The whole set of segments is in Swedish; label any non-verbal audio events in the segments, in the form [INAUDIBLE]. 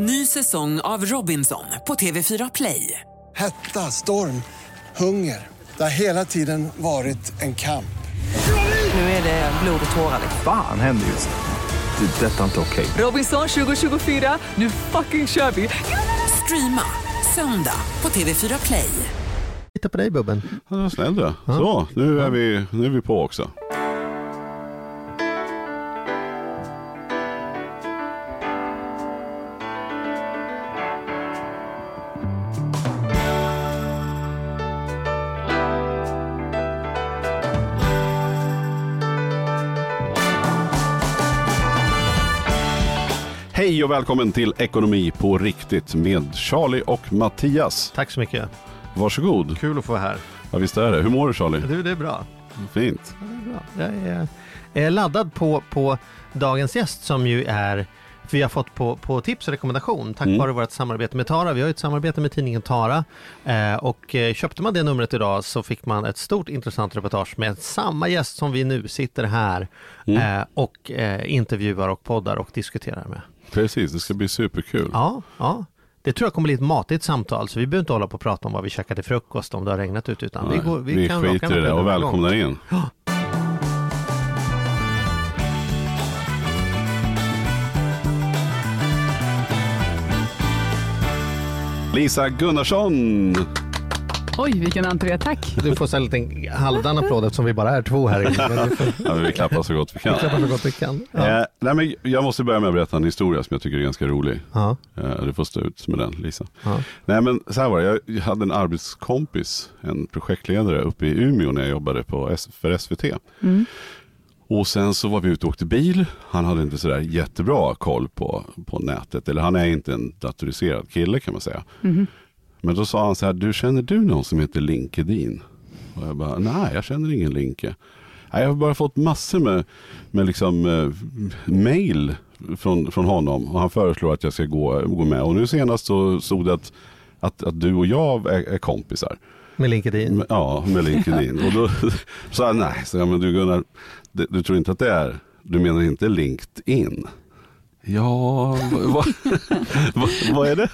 Ny säsong av Robinson på TV4 Play. Hetta, storm, hunger. Det har hela tiden varit en kamp. Nu är det blod och tårar. Fan händer just nu. Det. är Detta är inte okej. Robinson 2024, nu fucking kör vi! Streama söndag på TV4 Play. Titta på dig Bubben. Ja, det snäll du. Så, nu är, vi, nu är vi på också. Och välkommen till Ekonomi på riktigt med Charlie och Mattias. Tack så mycket. Varsågod. Kul att få vara här. Ja, visst är det. Hur mår du Charlie? Du, det är bra. Fint. Ja, det är bra. Jag är, jag är laddad på, på dagens gäst som ju är vi har fått på, på tips och rekommendation tack Mm. vare vårt samarbete med Tara. Vi har ju ett samarbete med tidningen Tara eh, och eh, köpte man det numret idag så fick man ett stort intressant reportage med samma gäst som vi nu sitter här Mm. eh, och eh, intervjuar och poddar och diskuterar med. Precis, det ska bli superkul. Ja, ja. Det tror jag kommer bli ett matigt samtal så vi behöver inte hålla på och prata om vad vi käkar till frukost om det har regnat ute utan vi, Nej, går, vi, vi kan skiter i det och välkomnar in. Lisa Gunnarsson! Oj, vilken entré, tack. Du får en liten halvdan applåd eftersom vi bara är två här inne. Får [LAUGHS] Ja, men vi klappar så gott vi kan. klappa så gott vi kan. Ja. Eh, nej, men jag måste börja med att berätta en historia som jag tycker är ganska rolig. Ja. Eh, du får stå ut med den Lisa. Ja. Nej men så här var det, jag hade en arbetskompis, en projektledare uppe i Umeå när jag jobbade på, S- för SVT. Mm. Och sen så var vi ute och åkte bil. Han hade inte sådär jättebra koll på, på nätet. Eller han är inte en datoriserad kille kan man säga. Mhm. Men då sa han så här, du känner du någon som heter LinkedIn? Och jag bara, nej jag känner ingen Linke. Nej, jag har bara fått massor med, med liksom, eh, mail från, från honom. Och han föreslår att jag ska gå, gå med. Och nu senast så stod det att, att, att du och jag är, är kompisar. Med LinkedIn. Ja, med LinkedIn. [LAUGHS] och då sa han, nej, så jag, men du Gunnar, det, du tror inte att det är, du menar inte LinkedIn? Ja, vad, vad, vad, är det?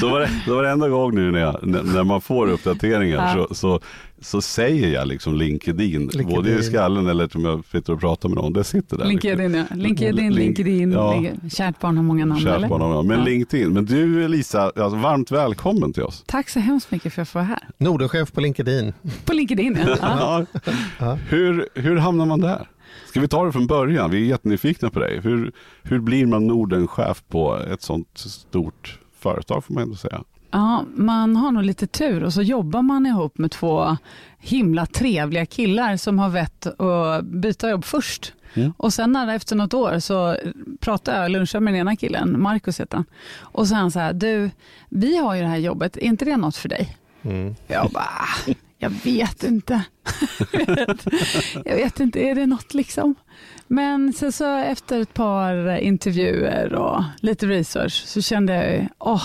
Så var det, så varenda gång nu när, jag, när man får uppdateringar Ja. så, så, så säger jag liksom LinkedIn, LinkedIn. både i skallen eller om jag sitter och pratar med någon, det sitter där. liksom. LinkedIn, ja. LinkedIn, Link- LinkedIn. ja. Kärt barn har många namn, Kärt barn har- Men Ja. LinkedIn, men du Lisa, alltså, varmt välkommen till oss. Tack så hemskt mycket för att få vara här. Nordenchef på LinkedIn. På LinkedIn, ja. [LAUGHS] ja. Ja. Hur, hur hamnar man där? Ska vi ta det från början? Vi är jättenyfikna på dig. Hur, hur blir man Nordenchef på ett sånt stort företag får man ändå säga? ja, man har nog lite tur och så jobbar man ihop med två himla trevliga killar som har vett att byta jobb först. Mm. Och sen när, efter något år så pratade jag, lunchade med den ena killen, Marcus heter han. Och så han så här, du, vi har ju det här jobbet, är inte det något för dig? Mm. Jag bara, "Ah, jag vet inte. [LAUGHS] jag vet inte, är det något liksom? Men sen så efter ett par intervjuer och lite research så kände jag, ju, åh,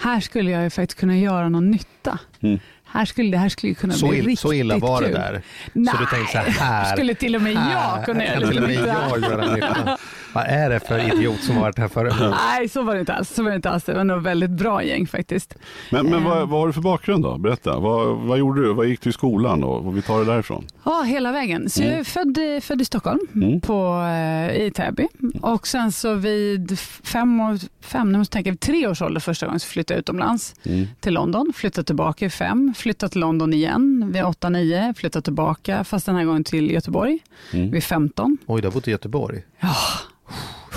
här skulle jag ju faktiskt kunna göra någon nytta. Mm. Här skulle, det här skulle kunna Så, bli ill, riktigt så illa var det kul. där. Nej, Så du tänkte så här. skulle till och med jag här kunna göra kan till och lite med nytta. jag göra nytta. [LAUGHS] Vad är det för idiot som har varit här förut? [LAUGHS] Nej, så var det inte alls. Så var det inte alls. Det var nog väldigt bra gäng faktiskt. Men, men vad, vad har du för bakgrund då? Berätta. Vad, vad gjorde du? Vad gick du i skolan och, och vi tar det därifrån? Ja, hela vägen. Så Mm. jag är född, i- född i Stockholm, Mm. på, eh, i Täby. Och sen så vid fem, år, fem nu måste tänka, tre års ålder första gången så flyttade jag utomlands Mm. till London. Flyttade tillbaka i fem, flyttade till London igen vid åtta, nio, flyttade tillbaka, fast den här gången till Göteborg Mm. vid 15. Oj, du har bott i Göteborg. Ja,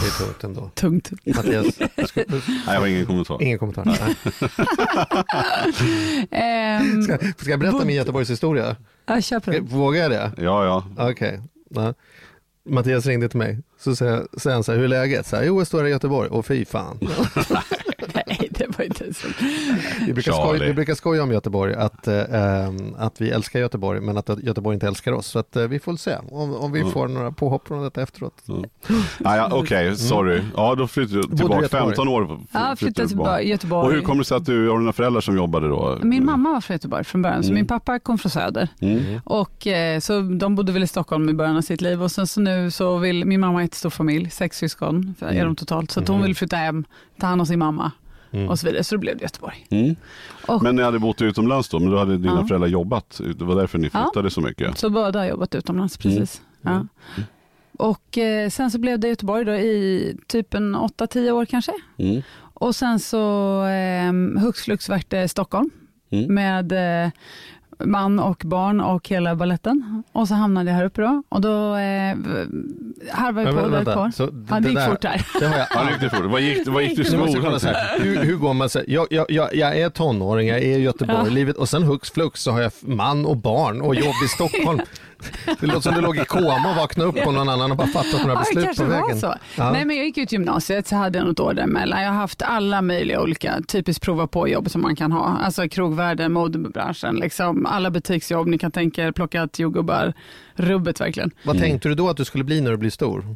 Det är tungt ändå. tungt. Mattias, Nej, jag har ingen kommentar. ingen kommentar. Ehm, Ska, ska jag berätta min Göteborgs historia? jag köper det. Vågar jag det? Ja, ja. Okej. Ja. Mattias ringde till mig. Så säger, säger han så här, hur är läget? Så här, jo, jag står här i Göteborg. Och fy fan. [LAUGHS] Det var inte så. Vi brukar, skoja, vi brukar skoja om Göteborg, att, ehm, att vi älskar Göteborg, men att Göteborg inte älskar oss. Så att, eh, vi får se om, om vi Mm. får några påhopp från detta efteråt. Ah, ja, Okej, sorry. Ja, då flyttade du tillbaka Göteborg. 15 år. f- Ja, flyttade flyttade tillbaka. Göteborg. Och hur kommer det sig att du har dina föräldrar som jobbade då? Min mamma var från Göteborg från början, så Mm. min pappa kom från Söder. Mm. Och, eh, så de bodde väl i Stockholm i början av sitt liv och sen så nu så vill, min mamma är ett stor familj, sex syskon är Mm. de totalt, så hon vill flytta hem, ta hand om sin mamma och så vidare, så då blev det Göteborg. Mm. Och, Men ni hade bott utomlands då, men då hade dina Ja. föräldrar jobbat. Det var därför ni Ja. flyttade så mycket. Så båda har jobbat utomlands, Mm. precis. Ja. Och eh, sen så blev det Göteborg då i typ en 8-10 år kanske. Mm. Och sen så eh, hux flux vart det Stockholm Mm. med eh, man och barn och hela balletten. Och så hamnade jag här uppe då och då eh, harvade jag Men på där ett par. så Ja, det gick där- fort där. Det har jag Ja, det gick det fort. Vad gick, vad gick du skolan hur, hur går man så jag, jag, jag, jag är tonåring, jag är i Göteborg, Ja. livet, och sen hux flux så har jag man och barn och jobb i Stockholm. [LAUGHS] Det låter som du låg i koma och vaknade upp och någon annan har bara fattat några Ja, beslut kanske på vägen. så. Ja. Nej, men jag gick ut gymnasiet så hade jag något år däremellan. Jag har haft alla möjliga olika typiskt prova på jobb som man kan ha. Alltså krogvärlden, modebranschen, liksom alla butiksjobb ni kan tänka er, plockat jordgubbar, rubbet verkligen. Vad tänkte du då att du skulle bli när du blir stor?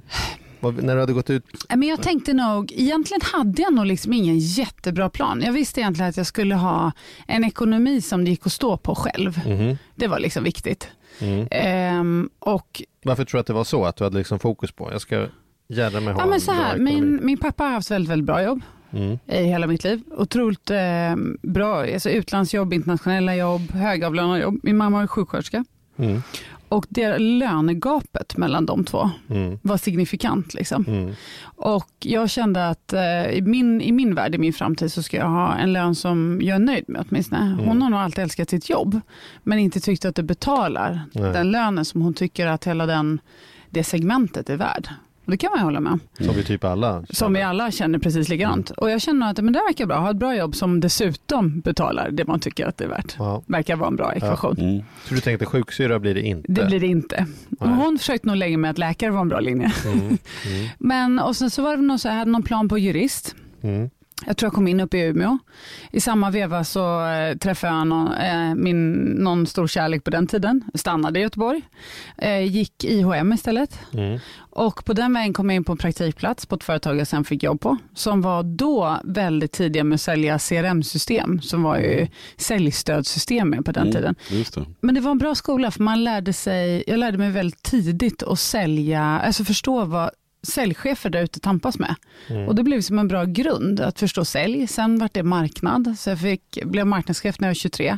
När du hade gått ut? Men jag tänkte nog, egentligen hade jag nog liksom ingen jättebra plan. Jag visste egentligen att jag skulle ha en ekonomi som det gick att stå på själv. Mhm. Det var liksom viktigt. Mm. Ehm, och Varför tror du att det var så? Att du hade liksom fokus på, jag ska mig ha ja, men en så här, min, min pappa har haft väldigt, väldigt bra jobb. Mm. i hela mitt liv. Otroligt eh, bra, alltså utlandsjobb, internationella jobb, högavlönade jobb. Min mamma är sjuksköterska. Mm. Och det lönegapet mellan de två Mm. var signifikant. Liksom. Mm. Och jag kände att eh, i, min, i min värld, i min framtid, så ska jag ha en lön som jag är nöjd med åtminstone. Hon har nog alltid älskat sitt jobb, men inte tyckt att det betalar Nej. den lönen som hon tycker att hela den, det segmentet är värd. Det kan man hålla med. Som vi typ alla Som vi alla känner precis likadant. Och jag känner att men det verkar bra, ha ett bra jobb som dessutom betalar det man tycker att det är värt. Ja. Verkar vara en bra ekvation. Mm. Så du tänkte sjuksyra blir det inte? Det blir det inte. Och Nej. hon försökte nog länge med att läkare var en bra linje. Mm. Mm. [LAUGHS] Men och sen så var det någon, så jag hade någon plan på jurist. Mm. Jag tror jag kom in uppe i Umeå. I samma veva så eh, träffade jag någon, eh, min, någon stor kärlek på den tiden. Stannade i Göteborg. Eh, gick IHM istället. Mm. Och på den vägen kom jag in på en praktikplats på ett företag jag sen fick jobb på. Som var då väldigt tidiga med att sälja CRM-system. Som var ju säljstödssystem med på den tiden. Just det. Men det var en bra skola för man lärde sig, jag lärde mig väldigt tidigt att sälja, alltså förstå vad säljchefer där ute tampas med. Och det blev som en bra grund att förstå sälj. Sen var det marknad, så jag fick, blev marknadschef när jag var 23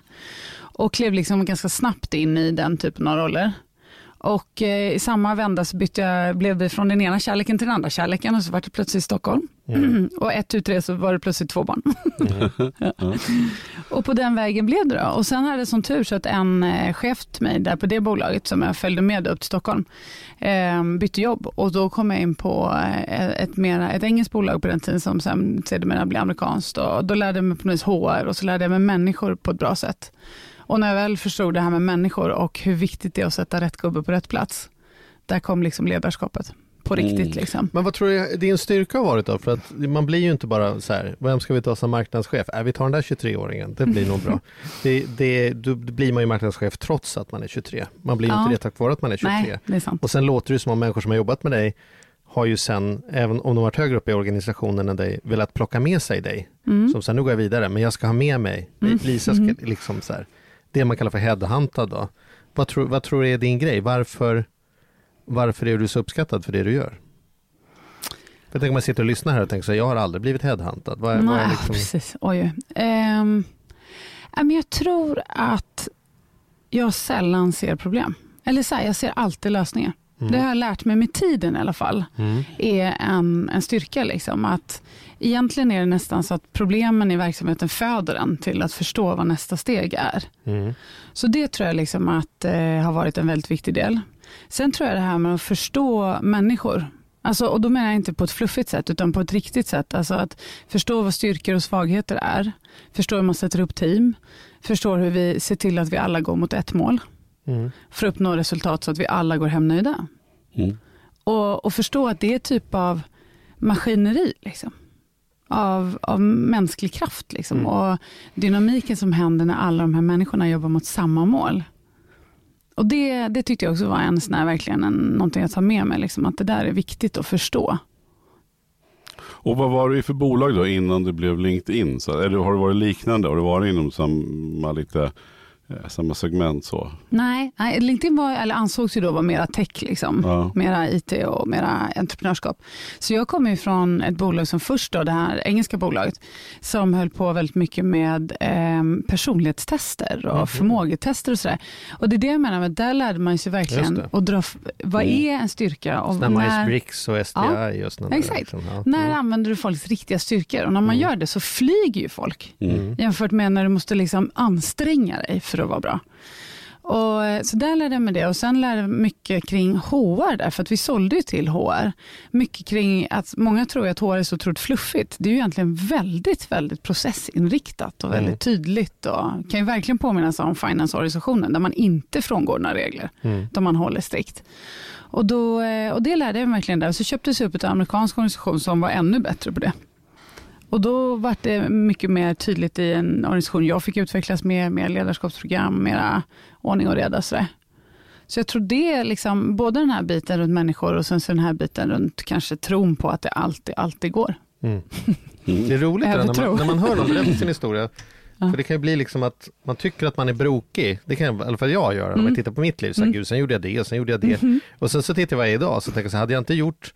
och klev liksom ganska snabbt in i den typen av roller. Och eh, i samma vända så bytte jag, blev det från den ena kärleken till den andra kärleken och så var det plötsligt Stockholm. [CLEARS THROAT] och ett, tu, tre så var det plötsligt två barn. Ja. [LAUGHS] Och på den vägen blev det då. Och sen hade jag sån tur så att en eh, chef till mig där på det bolaget som jag följde med upp till Stockholm eh, bytte jobb och då kom jag in på eh, ett, mera, ett engelskt bolag på den tiden som sen sedermera blev amerikanskt och då lärde jag mig på något vis HR och så lärde jag mig människor på ett bra sätt. Och när jag väl förstod det här med människor och hur viktigt det är att sätta rätt gubbe på rätt plats, där kom liksom ledarskapet på riktigt. Mm. Liksom. Men vad tror du din styrka har varit då? För att man blir ju inte bara så här, vem ska vi ta som marknadschef? Äh, vi tar den där 23-åringen, det blir nog bra. [LAUGHS] Det, det, då blir man ju marknadschef trots att man är 23. Man blir ju Ja. inte det tack vare att man är 23. Nej, det är sant. Och sen låter det som om människor som har jobbat med dig har ju sen, även om de varit högre upp i organisationen än dig, velat plocka med sig dig. Mm. Som sen, nu går jag vidare, men jag ska ha med mig, Mm. Lisa ska Mhm. liksom så här, det man kallar för headhuntad då. Vad tror, vad tror du är din grej? Varför, varför är du så uppskattad för det du gör? Jag tänker man sitter och lyssnar här och tänker så här, jag har aldrig blivit headhuntad. Vad, är- vad Nej, liksom, precis. Oj. Men jag tror att jag sällan ser problem. Eller så här, jag ser alltid lösningar. Mm. Det har jag lärt mig med tiden i alla fall. mm. är en, en styrka. Liksom. Att egentligen är det nästan så att problemen i verksamheten föder en till att förstå vad nästa steg är. Mm. Så det tror jag liksom att eh, har varit en väldigt viktig del. Sen tror jag det här med att förstå människor. Alltså, och då menar jag inte på ett fluffigt sätt utan på ett riktigt sätt. Alltså att förstå vad styrkor och svagheter är. Förstå hur man sätter upp team. Förstå hur vi ser till att vi alla går mot ett mål. Mm. För att uppnå resultat så att vi alla går hem nöjda. Mm. Och, och förstå att det är typ av maskineri. Liksom. av, av mänsklig kraft. Liksom. Mm. Och dynamiken som händer när alla de här människorna jobbar mot samma mål. Och det, det tyckte jag också var en sån här, verkligen en, någonting jag tar med mig, liksom, att det där är viktigt att förstå. Och vad var du i för bolag då innan du blev LinkedIn? Så, eller har du varit liknande? Har du varit inom samma, lite, samma segment så? Nej, nej LinkedIn var, eller ansågs ju då vara mera tech, liksom. Ja. mera IT och mera entreprenörskap. Så jag kommer ju från ett bolag som först, då, det här engelska bolaget, som höll på väldigt mycket med eh, personlighetstester och Mhm. förmågetester och sådär. Och det är det jag menar, med där lärde man sig verkligen att dra, vad Mm. är en styrka? Och Sådana när, Myers-Briggs och SDI och sådana där, exakt. liksom. Ja. när Mm. använder du folks riktiga styrkor? Och när man Mm. gör det så flyger ju folk. Mm. Jämfört med när du måste liksom anstränga dig för att vara bra. Och, eh, så där lärde jag mig det och sen lärde jag mig mycket kring HR där, för att vi sålde ju till HR. Mycket kring att många tror att HR är så otroligt fluffigt. Det är ju egentligen väldigt, väldigt processinriktat och väldigt tydligt och kan ju verkligen påminnas om finansorganisationen där man inte frångår några regler, Mm. där man håller strikt. Och, då, eh, och det lärde jag mig verkligen där. Så köptes det upp en amerikansk organisation som var ännu bättre på det. Och då var det mycket mer tydligt i en organisation jag fick utvecklas med, mer ledarskapsprogram, mera ordning och reda. Sådär. Så jag tror det är liksom, både den här biten runt människor och sen så den här biten runt kanske tron på att det alltid, alltid går. Mm. Mm. [LAUGHS] Det är roligt det där, när, man, när man hör någon berätta sin [LAUGHS] historia. Ja. För det kan ju bli liksom att man tycker att man är brokig. Det kan i alla fall jag göra om Mm. jag tittar på mitt liv. Så här, Mm. Gud, sen gjorde jag det och sen gjorde jag det. Mhm. Och sen så tittar jag varje dag så tänker jag så hade jag inte gjort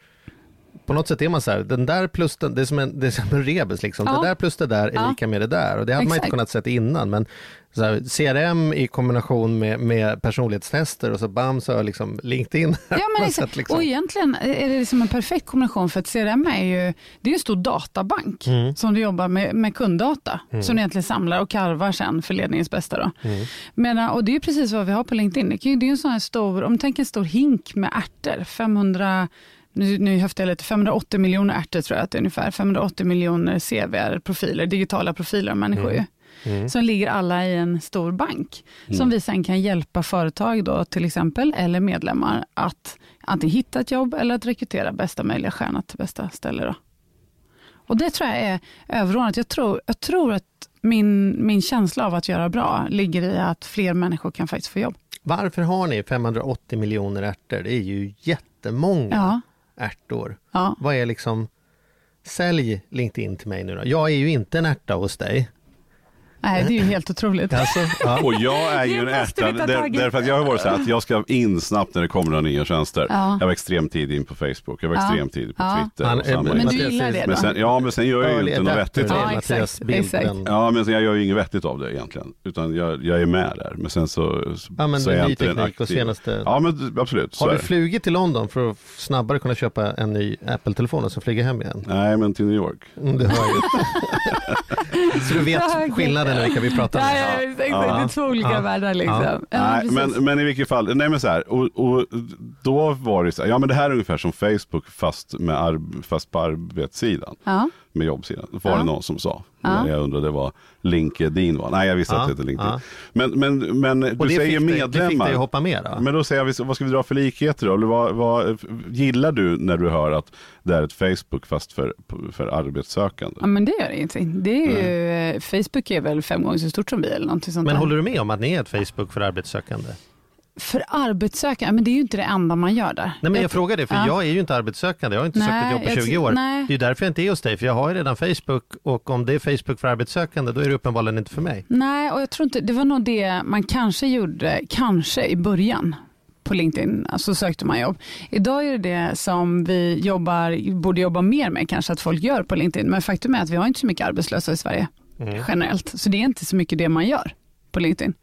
på något sätt är man så här, den där plus den, det är som en, det är som en rebus liksom. Ja. Det där plus det där är Ja. lika med det där. Och det hade man inte Exakt. kunnat sett innan. Men så här, CRM i kombination med, med personlighetstester och så bam så har liksom LinkedIn. Ja, men [LAUGHS] exakt. liksom. Och egentligen är det liksom en perfekt kombination för att CRM är ju det är en stor databank Mm. som du jobbar med, med kunddata Mm. som du egentligen samlar och karvar sen för ledningens bästa. Då. Mm. Men, och det är precis vad vi har på LinkedIn. Det är ju en sån här stor, om du tänker en stor hink med ärtor, 500 nu, nu höftar jag lite, 580 miljoner ärtor tror jag att det är ungefär, 580 miljoner CVR-profiler, digitala profiler av människor ju. Mm. Som ligger alla i en stor bank. Som Mm. vi sen kan hjälpa företag då, till exempel, eller medlemmar att antingen hitta ett jobb eller att rekrytera bästa möjliga stjärna till bästa ställe. Då. Och det tror jag är överordnat. Jag tror, jag tror att min, min känsla av att göra bra ligger i att fler människor kan faktiskt få jobb. Varför har ni 580 miljoner ärtor? Det är ju jättemånga Ja, ärtor. ja. Vad är liksom, sälj LinkedIn till mig nu då. Jag är ju inte en ärta hos dig. Nej, det är ju helt otroligt. Alltså, ja. [LAUGHS] Och jag är ju en ärta, där, därför att jag har varit så här att jag ska in snabbt när det kommer några nya tjänster. Ja. Jag var extremt tidig in på Facebook, jag var Ja. extremt tidig på Ja. Twitter. Han- men Men du Mattias gillar är- det men då? sen, ja, men sen gör jag ju inte något vettigt av Ja, det. Mattias exakt. Ja, men sen, jag gör ju inget vettigt av det egentligen. Utan jag, jag är med där. Men sen så, så, Ja, men så är jag inte en teknik och aktiv. senaste... Ja, men absolut. Har du flugit till London för att snabbare kunna köpa en ny Apple-telefon och så flyga hem igen? Nej, men till New York. Mm, det hör jag. [LAUGHS] [LAUGHS] så du vet Ja, okej. skillnaden vilka vi pratar Ja, om? ja, exakt. Det Ja. är två olika Ja. världar liksom. Ja. Ja, Nej, men, men i vilket fall, nej men så här, och, och då var det så här, ja men det här är ungefär som Facebook fast, med arb, fast på arbetssidan, ja. Med jobbsidan. Var Ja. det någon som sa. Ja. Jag undrade vad LinkedIn var. Nej, jag visste Ja, att det hette LinkedIn. ja. Men, men, men Och du säger dig- Det fick dig medlemmar. hoppa med då? Men då säger jag, vad ska vi dra för likheter då? Eller vad, vad, gillar du när du hör att det är ett Facebook fast för, för arbetssökande? Ja, men det gör ingenting. Det är ju, eh, Facebook är väl fem gånger så stort som vi eller någonting sånt Men där. håller du med om att ni är ett Facebook för arbetssökande? För arbetssökande, men det är ju inte det enda man gör där. Nej men jag frågar det, för Ja. jag är ju inte arbetssökande. Jag har inte sökt Nej, ett jobb på jag 20 ty- år. nej. Det är därför jag inte är hos dig, för jag har ju redan Facebook och om det är Facebook för arbetssökande, då är det uppenbarligen inte för mig. Nej, och jag tror inte, det var nog det man kanske gjorde, kanske i början på LinkedIn, så sökte man jobb. Idag är det det som vi jobbar, borde jobba mer med kanske att folk gör på LinkedIn, men faktum är att vi har inte så mycket arbetslösa i Sverige Mm. generellt, så det är inte så mycket det man gör på LinkedIn.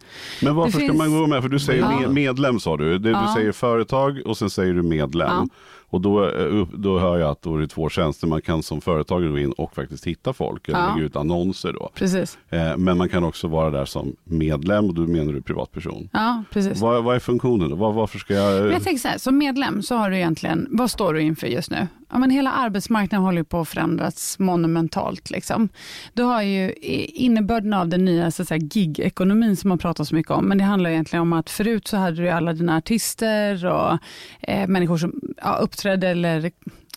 Men varför Det ska finns- man gå med? För du säger Ja. med- medlem sa du. Det, Ja. Du säger företag och sen säger du medlem. Ja. Och då, eh, då hör jag att då är det två tjänster. Man kan som företagare gå in och faktiskt hitta folk eller Ja. lägga ut annonser då. Precis. Eh, Men man kan också vara där som medlem och då menar du privatperson. Ja, precis. Vad, vad är funktionen? Var, varför ska jag... Men jag tänker så här, som medlem så har du egentligen, vad står du inför just nu? Ja, men hela arbetsmarknaden håller på att förändras monumentalt. Liksom. Du har ju innebörden av den nya så att säga, gig-ekonomin som man pratar så mycket om, men det handlar egentligen om att förut så hade du alla dina artister och eh, människor som ja, uppträdde eller,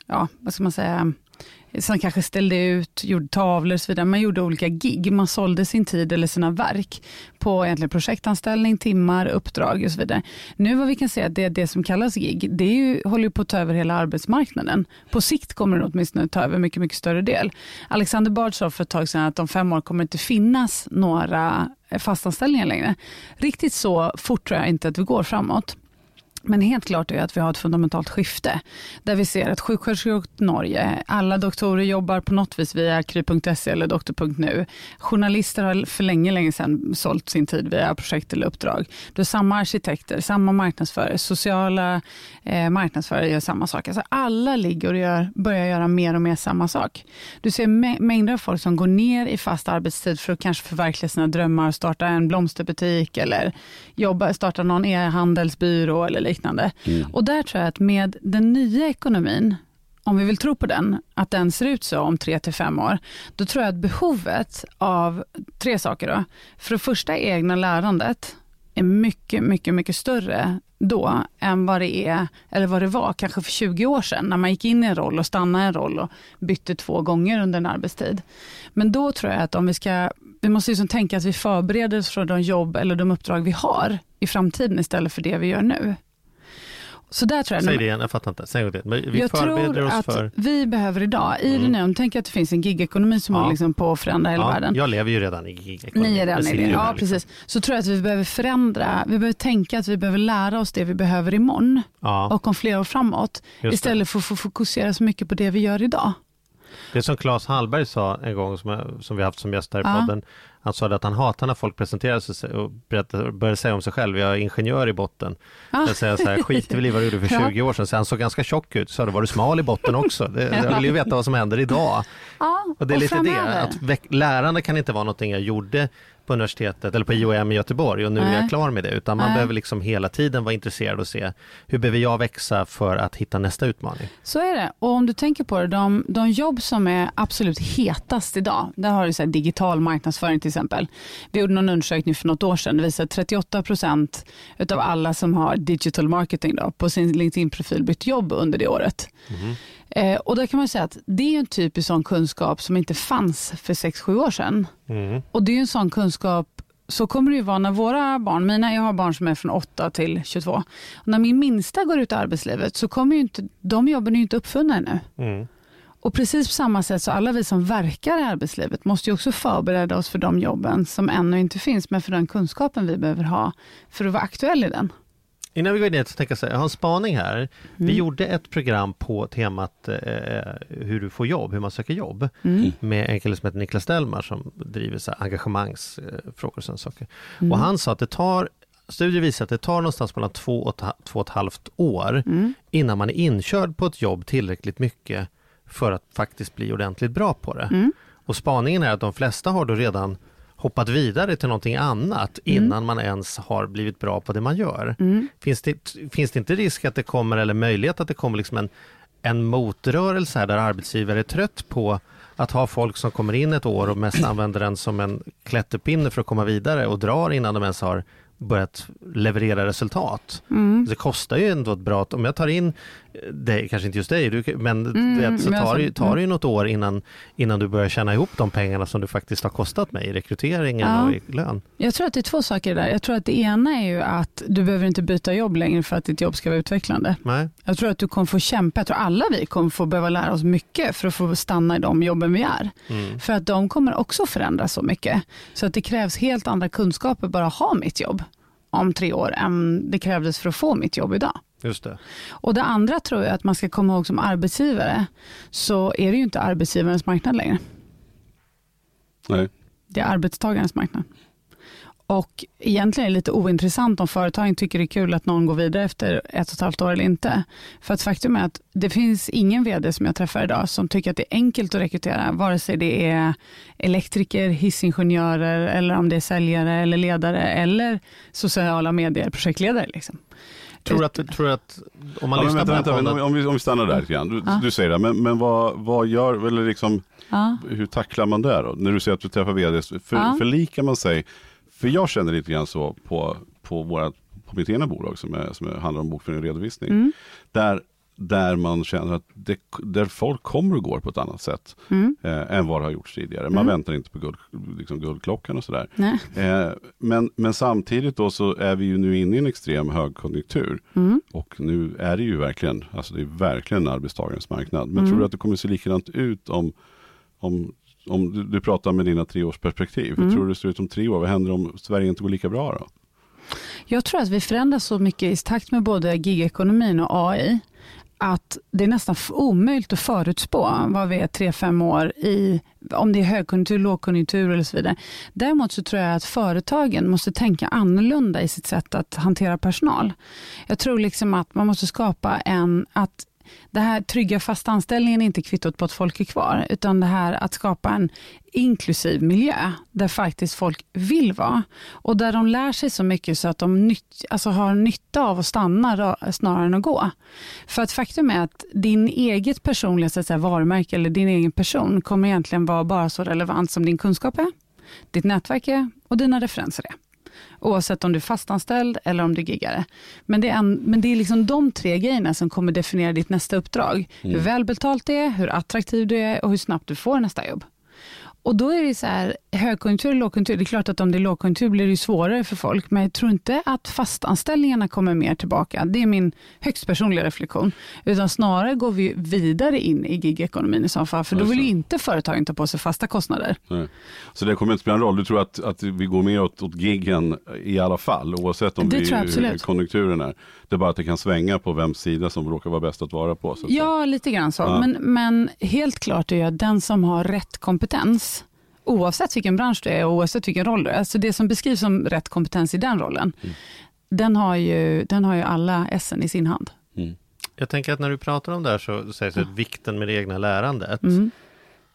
ja, vad ska man säga, som kanske ställde ut, gjorde tavlor och så vidare. Man gjorde olika gig, man sålde sin tid eller sina verk på egentligen projektanställning, timmar, uppdrag och så vidare. Nu vad vi kan säga att det det som kallas gig, det är ju, håller ju på att ta över hela arbetsmarknaden. På sikt kommer det åtminstone ta över mycket, mycket större del. Alexander Bard sa för ett tag sedan att om fem år kommer det inte finnas några eh, fastanställningar längre. Riktigt så fort tror jag inte att vi går framåt. Men helt klart är att vi har ett fundamentalt skifte där vi ser att sjuksköterskor i Norge, alla doktorer jobbar på något vis via kry.se eller doktor.nu. Journalister har för länge, länge sedan sålt sin tid via projekt eller uppdrag. Du har samma arkitekter, samma marknadsförare, sociala eh, marknadsförare gör samma sak. Alltså alla ligger och gör, börjar göra mer och mer samma sak. Du ser mängder av folk som går ner i fast arbetstid för att kanske förverkliga sina drömmar, starta en blomsterbutik eller jobba, starta någon e-handelsbyrå eller liknande. Mm. Och där tror jag att med den nya ekonomin, om vi vill tro på den, att den ser ut så om tre till fem år, då tror jag att behovet av tre saker då. För det första egna lärandet är mycket, mycket, mycket större då än vad det är, eller vad det var kanske för 20 år sedan, när man gick in i en roll och stannade i en roll och bytte två gånger under en arbetstid. Men då tror jag att om vi ska, vi måste liksom tänka att vi förbereder oss för de jobb eller de uppdrag vi har i framtiden istället för det vi gör nu. Så där tror jag Säg det igen, jag fattar inte. Säg det. Vi jag tror oss att för... vi behöver idag, i mm. det nu, tänk att det finns en gigekonomi som ja. håller liksom på att förändra hela ja, världen. Jag lever ju redan i gigekonomi. Ni är redan i det, ja liksom. precis. Så tror jag att vi behöver förändra, vi behöver tänka att vi behöver lära oss det vi behöver imorgon ja. och om flera år framåt. Just istället för att fokusera så mycket på det vi gör idag. Det som Claes Hallberg sa en gång som, som vi haft som gäst här i podden, han sa att han hatar när folk presenterar sig och börjar säga om sig själv, jag är ingenjör i botten. Ah. Jag säger så här, skit väl i vad du gjorde för 20 [LAUGHS] ja. år sedan, så han såg ganska tjock ut, så var du smal i botten också. Det, jag vill ju veta vad som händer idag. Ja, och det är lite framöver. det, att lärande kan inte vara någonting jag gjorde på universitetet eller på IOM i Göteborg och nu Nej. är jag klar med det. Utan man Nej. behöver liksom hela tiden vara intresserad och se hur behöver jag växa för att hitta nästa utmaning. Så är det. Och om du tänker på det, de, de jobb som är absolut hetast idag, där har du så digital marknadsföring till exempel. Vi gjorde någon undersökning för något år sedan, det visar att 38 procent av alla som har digital marketing då, på sin LinkedIn-profil bytt jobb under det året. Mm. Eh, och då kan man säga att det är en typisk sån kunskap som inte fanns för 6-7 år sedan. Mm. Och det är en sån kunskap så kommer det ju vara när våra barn, mina, jag har barn som är från 8 till 22. Och när min minsta går ut i arbetslivet så kommer ju inte, de jobben är ju inte uppfunna ännu. Mm. Och precis på samma sätt så alla vi som verkar i arbetslivet måste ju också förbereda oss för de jobben som ännu inte finns, men för den kunskapen vi behöver ha för att vara aktuell i den. Innan vi går in i det så tänker jag säga, jag har en spaning här. Mm. Vi gjorde ett program på temat eh, hur du får jobb, hur man söker jobb mm. med en kille som heter Niklas Delmar som driver så här, engagemangsfrågor och sådana saker. Mm. Och han sa att det tar Studier visar att det tar någonstans mellan två och, två och ett halvt år mm. innan man är inkörd på ett jobb tillräckligt mycket för att faktiskt bli ordentligt bra på det. Mm. Och spaningen är att de flesta har då redan hoppat vidare till någonting annat mm. innan man ens har blivit bra på det man gör. Mm. Finns, det, finns det inte risk att det kommer, eller möjlighet att det kommer liksom en, en motrörelse här där arbetsgivare är trött på att ha folk som kommer in ett år och mest använder den som en klätterpinne för att komma vidare och drar innan de ens har börjat leverera resultat. Mm. Det kostar ju ändå ett bra, om jag tar in dig, kanske inte just dig, du, men mm, vet, så tar, alltså, det, tar det ju något år innan, innan du börjar tjäna ihop de pengarna som du faktiskt har kostat mig i rekryteringen ja. och i lön. Jag tror att det är två saker där. Jag tror att det ena är ju att du behöver inte byta jobb längre för att ditt jobb ska vara utvecklande. Nej. Jag tror att du kommer få kämpa, jag tror alla vi kommer få behöva lära oss mycket för att få stanna i de jobben vi är. Mm. För att de kommer också förändras så mycket. Så att det krävs helt andra kunskaper bara att ha mitt jobb om tre år än det krävdes för att få mitt jobb idag. Just det. Och det andra tror jag att man ska komma ihåg som arbetsgivare, så är det ju inte arbetsgivarens marknad längre. Nej. Det är arbetstagarens marknad. Och egentligen är det lite ointressant om företagen tycker det är kul att någon går vidare efter ett och ett halvt år eller inte. För att faktum är att det finns ingen vd som jag träffar idag som tycker att det är enkelt att rekrytera, vare sig det är elektriker, hissingenjörer eller om det är säljare eller ledare eller sociala medier, projektledare. Liksom. Tror att, tror att om man ja, lyssnar vänta, vänta, om, vi, om vi stannar där lite grann. Du, ja. du säger det, men, men vad, vad gör, eller liksom, ja. hur tacklar man det då? När du säger att du träffar vd, för, ja. förlikar man sig för jag känner lite grann så på, på, våra, på mitt ena bolag som, är, som handlar om bokföring och redovisning. Mm. Där där man känner att det, där folk kommer och går på ett annat sätt Mm. eh, än vad det har gjorts tidigare. Man Mm. väntar inte på guld, liksom guldklockan och sådär. Eh, men, men samtidigt då så är vi ju nu inne i en extrem högkonjunktur. Mm. Och nu är det ju verkligen, alltså det är verkligen arbetstagarens marknad. Men Mm. tror du att det kommer se likadant ut om, om, om du, du pratar med dina treårsperspektiv. Hur Mm. tror du det ser ut om tre år? Vad händer om Sverige inte går lika bra då? Jag tror att vi förändras så mycket i takt med både gigekonomin och AI att det är nästan omöjligt att förutspå vad vi är tre, fem år i, om det är högkonjunktur, lågkonjunktur eller så vidare. Däremot så tror jag att företagen måste tänka annorlunda i sitt sätt att hantera personal. Jag tror liksom att man måste skapa en, att det här trygga fast anställningen är inte kvittot på att folk är kvar, utan det här att skapa en inklusiv miljö där faktiskt folk vill vara och där de lär sig så mycket så att de nytt, alltså har nytta av att stanna snarare än att gå. För att faktum är att din eget personliga så att säga, varumärke eller din egen person kommer egentligen vara bara så relevant som din kunskap är, ditt nätverk är och dina referenser är. Oavsett om du är fastanställd eller om du giggare. Men det är, en, men det är liksom de tre grejerna som kommer definiera ditt nästa uppdrag. Hur välbetalt det är, hur attraktiv du är och hur snabbt du får nästa jobb. Och då är det så här, högkonjunktur och lågkonjunktur, det är klart att om det är lågkonjunktur blir det svårare för folk, men jag tror inte att fastanställningarna kommer mer tillbaka. Det är min högst personliga reflektion. Utan snarare går vi vidare in i gigekonomin i så fall, för då vill ju inte företagen ta på sig fasta kostnader. Nej. Så det kommer inte spela någon roll. Du tror att, att vi går mer åt, åt giggen i alla fall, oavsett om Det vi, absolut. konjunkturen är. Det är bara att det kan svänga på vems sida som råkar vara bäst att vara på. Så. Ja, lite grann så. Ja. Men, men helt klart är att den som har rätt kompetens, oavsett vilken bransch du är och oavsett vilken roll du är, alltså det som beskrivs som rätt kompetens i den rollen, Mm. den, har ju, den har ju alla essen i sin hand. Mm. Jag tänker att när du pratar om det här så sägs det att vikten med det egna lärandet. Mm.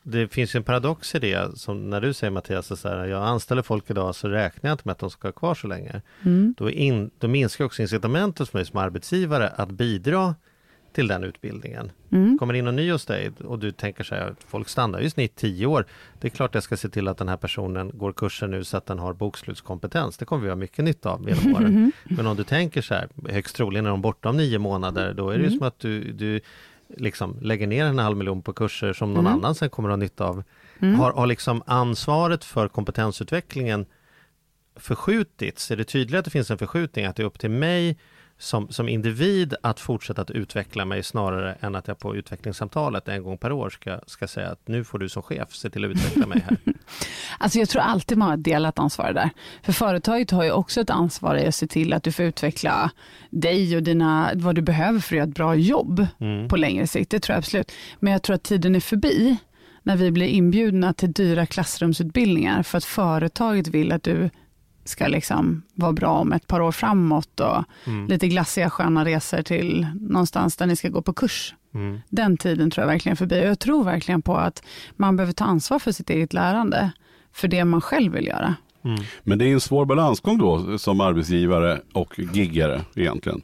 Det finns ju en paradox i det, som när du säger Mattias, så här, jag anställer folk idag så räknar jag inte med att de ska vara kvar så länge. Mm. Då, in, då minskar också incitamentet för mig som arbetsgivare att bidra till den utbildningen. Mm. Kommer in någon ny hos dig och du tänker så här, folk stannar ju i snitt 10 år. Det är klart jag ska se till att den här personen går kursen nu så att den har bokslutskompetens. Det kommer vi ha mycket nytta av genom åren. Men om du tänker så här, högst troligen är de borta om nio månader, då är det ju Mm. som att du, du liksom lägger ner en halv miljon på kurser som någon Mm. annan sen kommer ha nytta av. Mm. Har, har liksom ansvaret för kompetensutvecklingen förskjutits? Är det tydligt att det finns en förskjutning, att det är upp till mig som, som individ att fortsätta att utveckla mig snarare än att jag på utvecklingssamtalet en gång per år ska, ska säga att nu får du som chef se till att utveckla mig här. [LAUGHS] Alltså jag tror alltid man har ett delat ansvar där. För företaget har ju också ett ansvar i att se till att du får utveckla dig och dina, vad du behöver för att göra ett bra jobb Mm. på längre sikt. Det tror jag absolut. Men jag tror att tiden är förbi när vi blir inbjudna till dyra klassrumsutbildningar för att företaget vill att du ska liksom vara bra om ett par år framåt och Mm. lite glassiga sköna resor till någonstans där ni ska gå på kurs. Mm. Den tiden tror jag verkligen förbi och jag tror verkligen på att man behöver ta ansvar för sitt eget lärande, för det man själv vill göra. Mm. Men det är en svår balansgång då som arbetsgivare och giggare egentligen.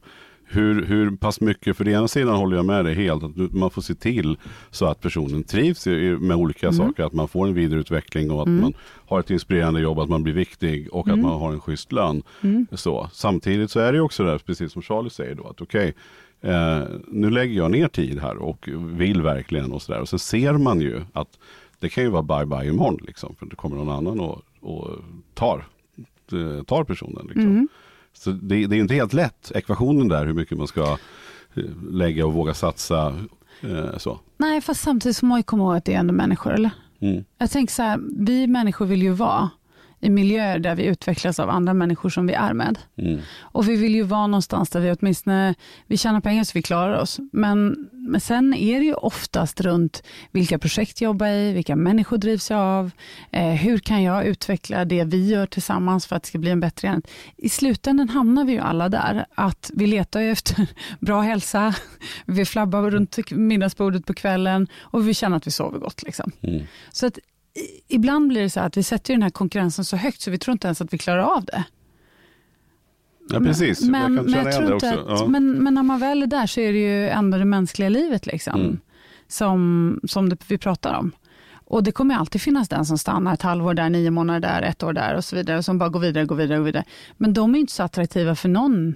Hur, hur pass mycket, för det ena sidan håller jag med dig helt, att man får se till så att personen trivs med olika Mm. saker, att man får en vidareutveckling och att man har ett inspirerande jobb, att man blir viktig och att Mm. man har en schysst lön. Mm. Så. Samtidigt så är det också där, precis som Charlie säger då, att okej, eh, nu lägger jag ner tid här och vill verkligen och sådär. Och sen ser man ju att det kan ju vara bye bye imorgon liksom, för det kommer någon annan och, och tar, eh, tar personen. Liksom. Mm. Så det, det är inte helt lätt, ekvationen där, hur mycket man ska eh, lägga och våga satsa. Eh, så. Nej, fast samtidigt så må jag komma ihåg att det är ändå människor, eller? Mm. Jag tänker så här, vi människor vill ju vara i miljöer där vi utvecklas av andra människor som vi är med. Mm. Och vi vill ju vara någonstans där vi åtminstone, vi tjänar pengar så vi klarar oss. Men, men sen är det ju oftast runt vilka projekt jag jobbar i, vilka människor drivs jag av, eh, hur kan jag utveckla det vi gör tillsammans för att det ska bli en bättre enhet. I slutändan hamnar vi ju alla där, att vi letar efter [LAUGHS] bra hälsa, vi flabbar runt middagsbordet på kvällen och vi känner att vi sover gott. Liksom. Mm. Så att ibland blir det så att vi sätter den här konkurrensen så högt så vi tror inte ens att vi klarar av det. Ja precis, Men, jag kan men, jag tror inte också. att, Ja. men, men när man väl är där så är det ju ändå det mänskliga livet liksom, Mm. som, som det, vi pratar om. Och det kommer alltid finnas den som stannar ett halvår där, nio månader där, ett år där och så vidare, och som bara går vidare, går vidare, går vidare. Men de är inte så attraktiva för någon